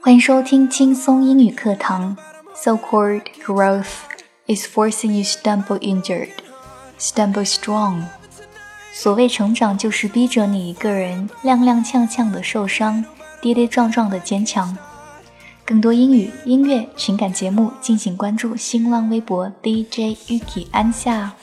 欢迎收听轻松英语课堂 socalled growth is forcing you stumble injured stumble strong 所谓成长就是逼着你一个人踉踉跄跄的受伤跌跌撞撞的坚强更多英语音乐情感节目敬请关注新浪微博 dj yuki 安夏